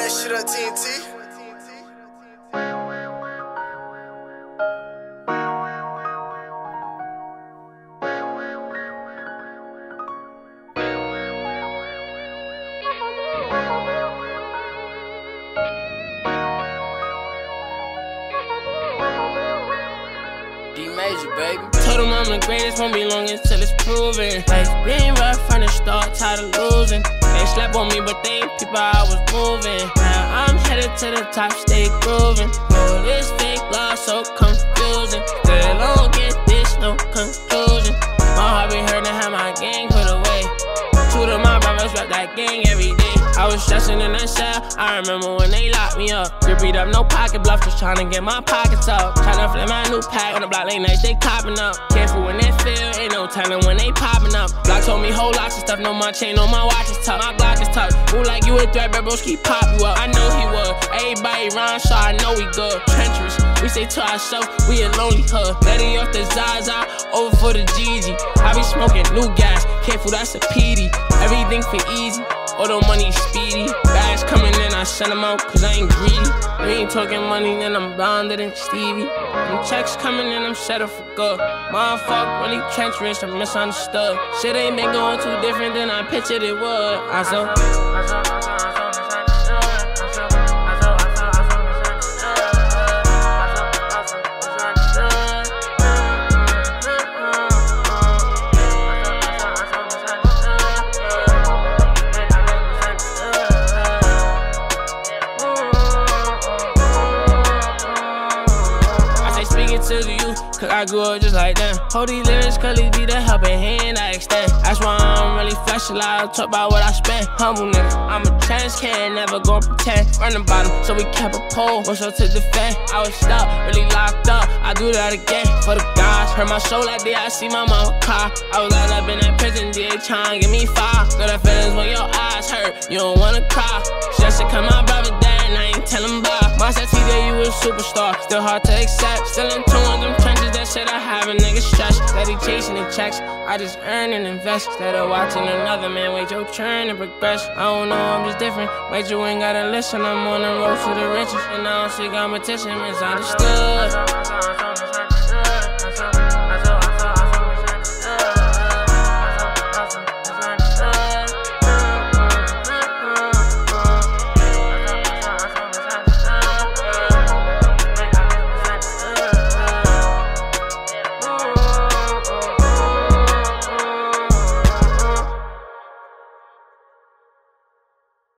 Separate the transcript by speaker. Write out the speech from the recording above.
Speaker 1: that shit on TNT.
Speaker 2: D-Major, baby. Told him I'm the greatest, won't be long until it's proven. Life been rough from the start, tired of losing. They slept on me, but they ain't people I was moving. Now I'm headed to the top, stay grooving. Oh, this fake love so confusing. Still don't get this, no conclusion. My heart be hurting, have my gang put away. Two of my brothers rap that gang every day. I was stressing in that cell. I remember when they locked me up. Grippy up, no pocket bluff, just trying to get my pockets up. Trying to flip my new pack on the block late nights, they copping up. Careful when they feel, ain't no telling when they popping up. Block told me whole lots of stuff, no my chain, no my watch is tough. My block is tough. Move like you a threat, bros keep pop you up. I know he would. Everybody rhyme, so I know he good. Treacherous. We say to ourselves, we a lonely hood. Letting off the Zaza, over for the Gigi. I be smoking new gas, careful that's a PD. Everything for easy, all the money speedy. Bags coming in, I send them out cause I ain't greedy. We ain't talking money, then I'm blonder than Stevie. Them checks coming in, I'm set up for good. Motherfucker, really treacherous, I'm misunderstood. Shit ain't been going too different than I pictured it would. I saw. The cause I grew up just like them. Hold these lyrics, cause these be the helping hand I extend. That's why I'm really flashing loud, talk about what I spent. Humble nigga, I'm a trans kid, never gon' pretend. Run the bottom, so we kept a pole, one shot to defend. I was stuck, really locked up, I do that again. For the guys, hurt my soul like day I see my mama cry. I was locked up in that prison, they tryna give me five. Know that feelings when your eyes hurt, you don't wanna cry. Just to come my brother and I ain't tellin' bye. My said Tjay, you a superstar, still hard to accept. Still in Steady chasing the checks, I just earn and invest. Instead of watching another man wait your turn and progress. I don't know, I'm just different. Wait, you ain't gotta listen, I'm on the road to the riches. And I don't see competition, misunderstood.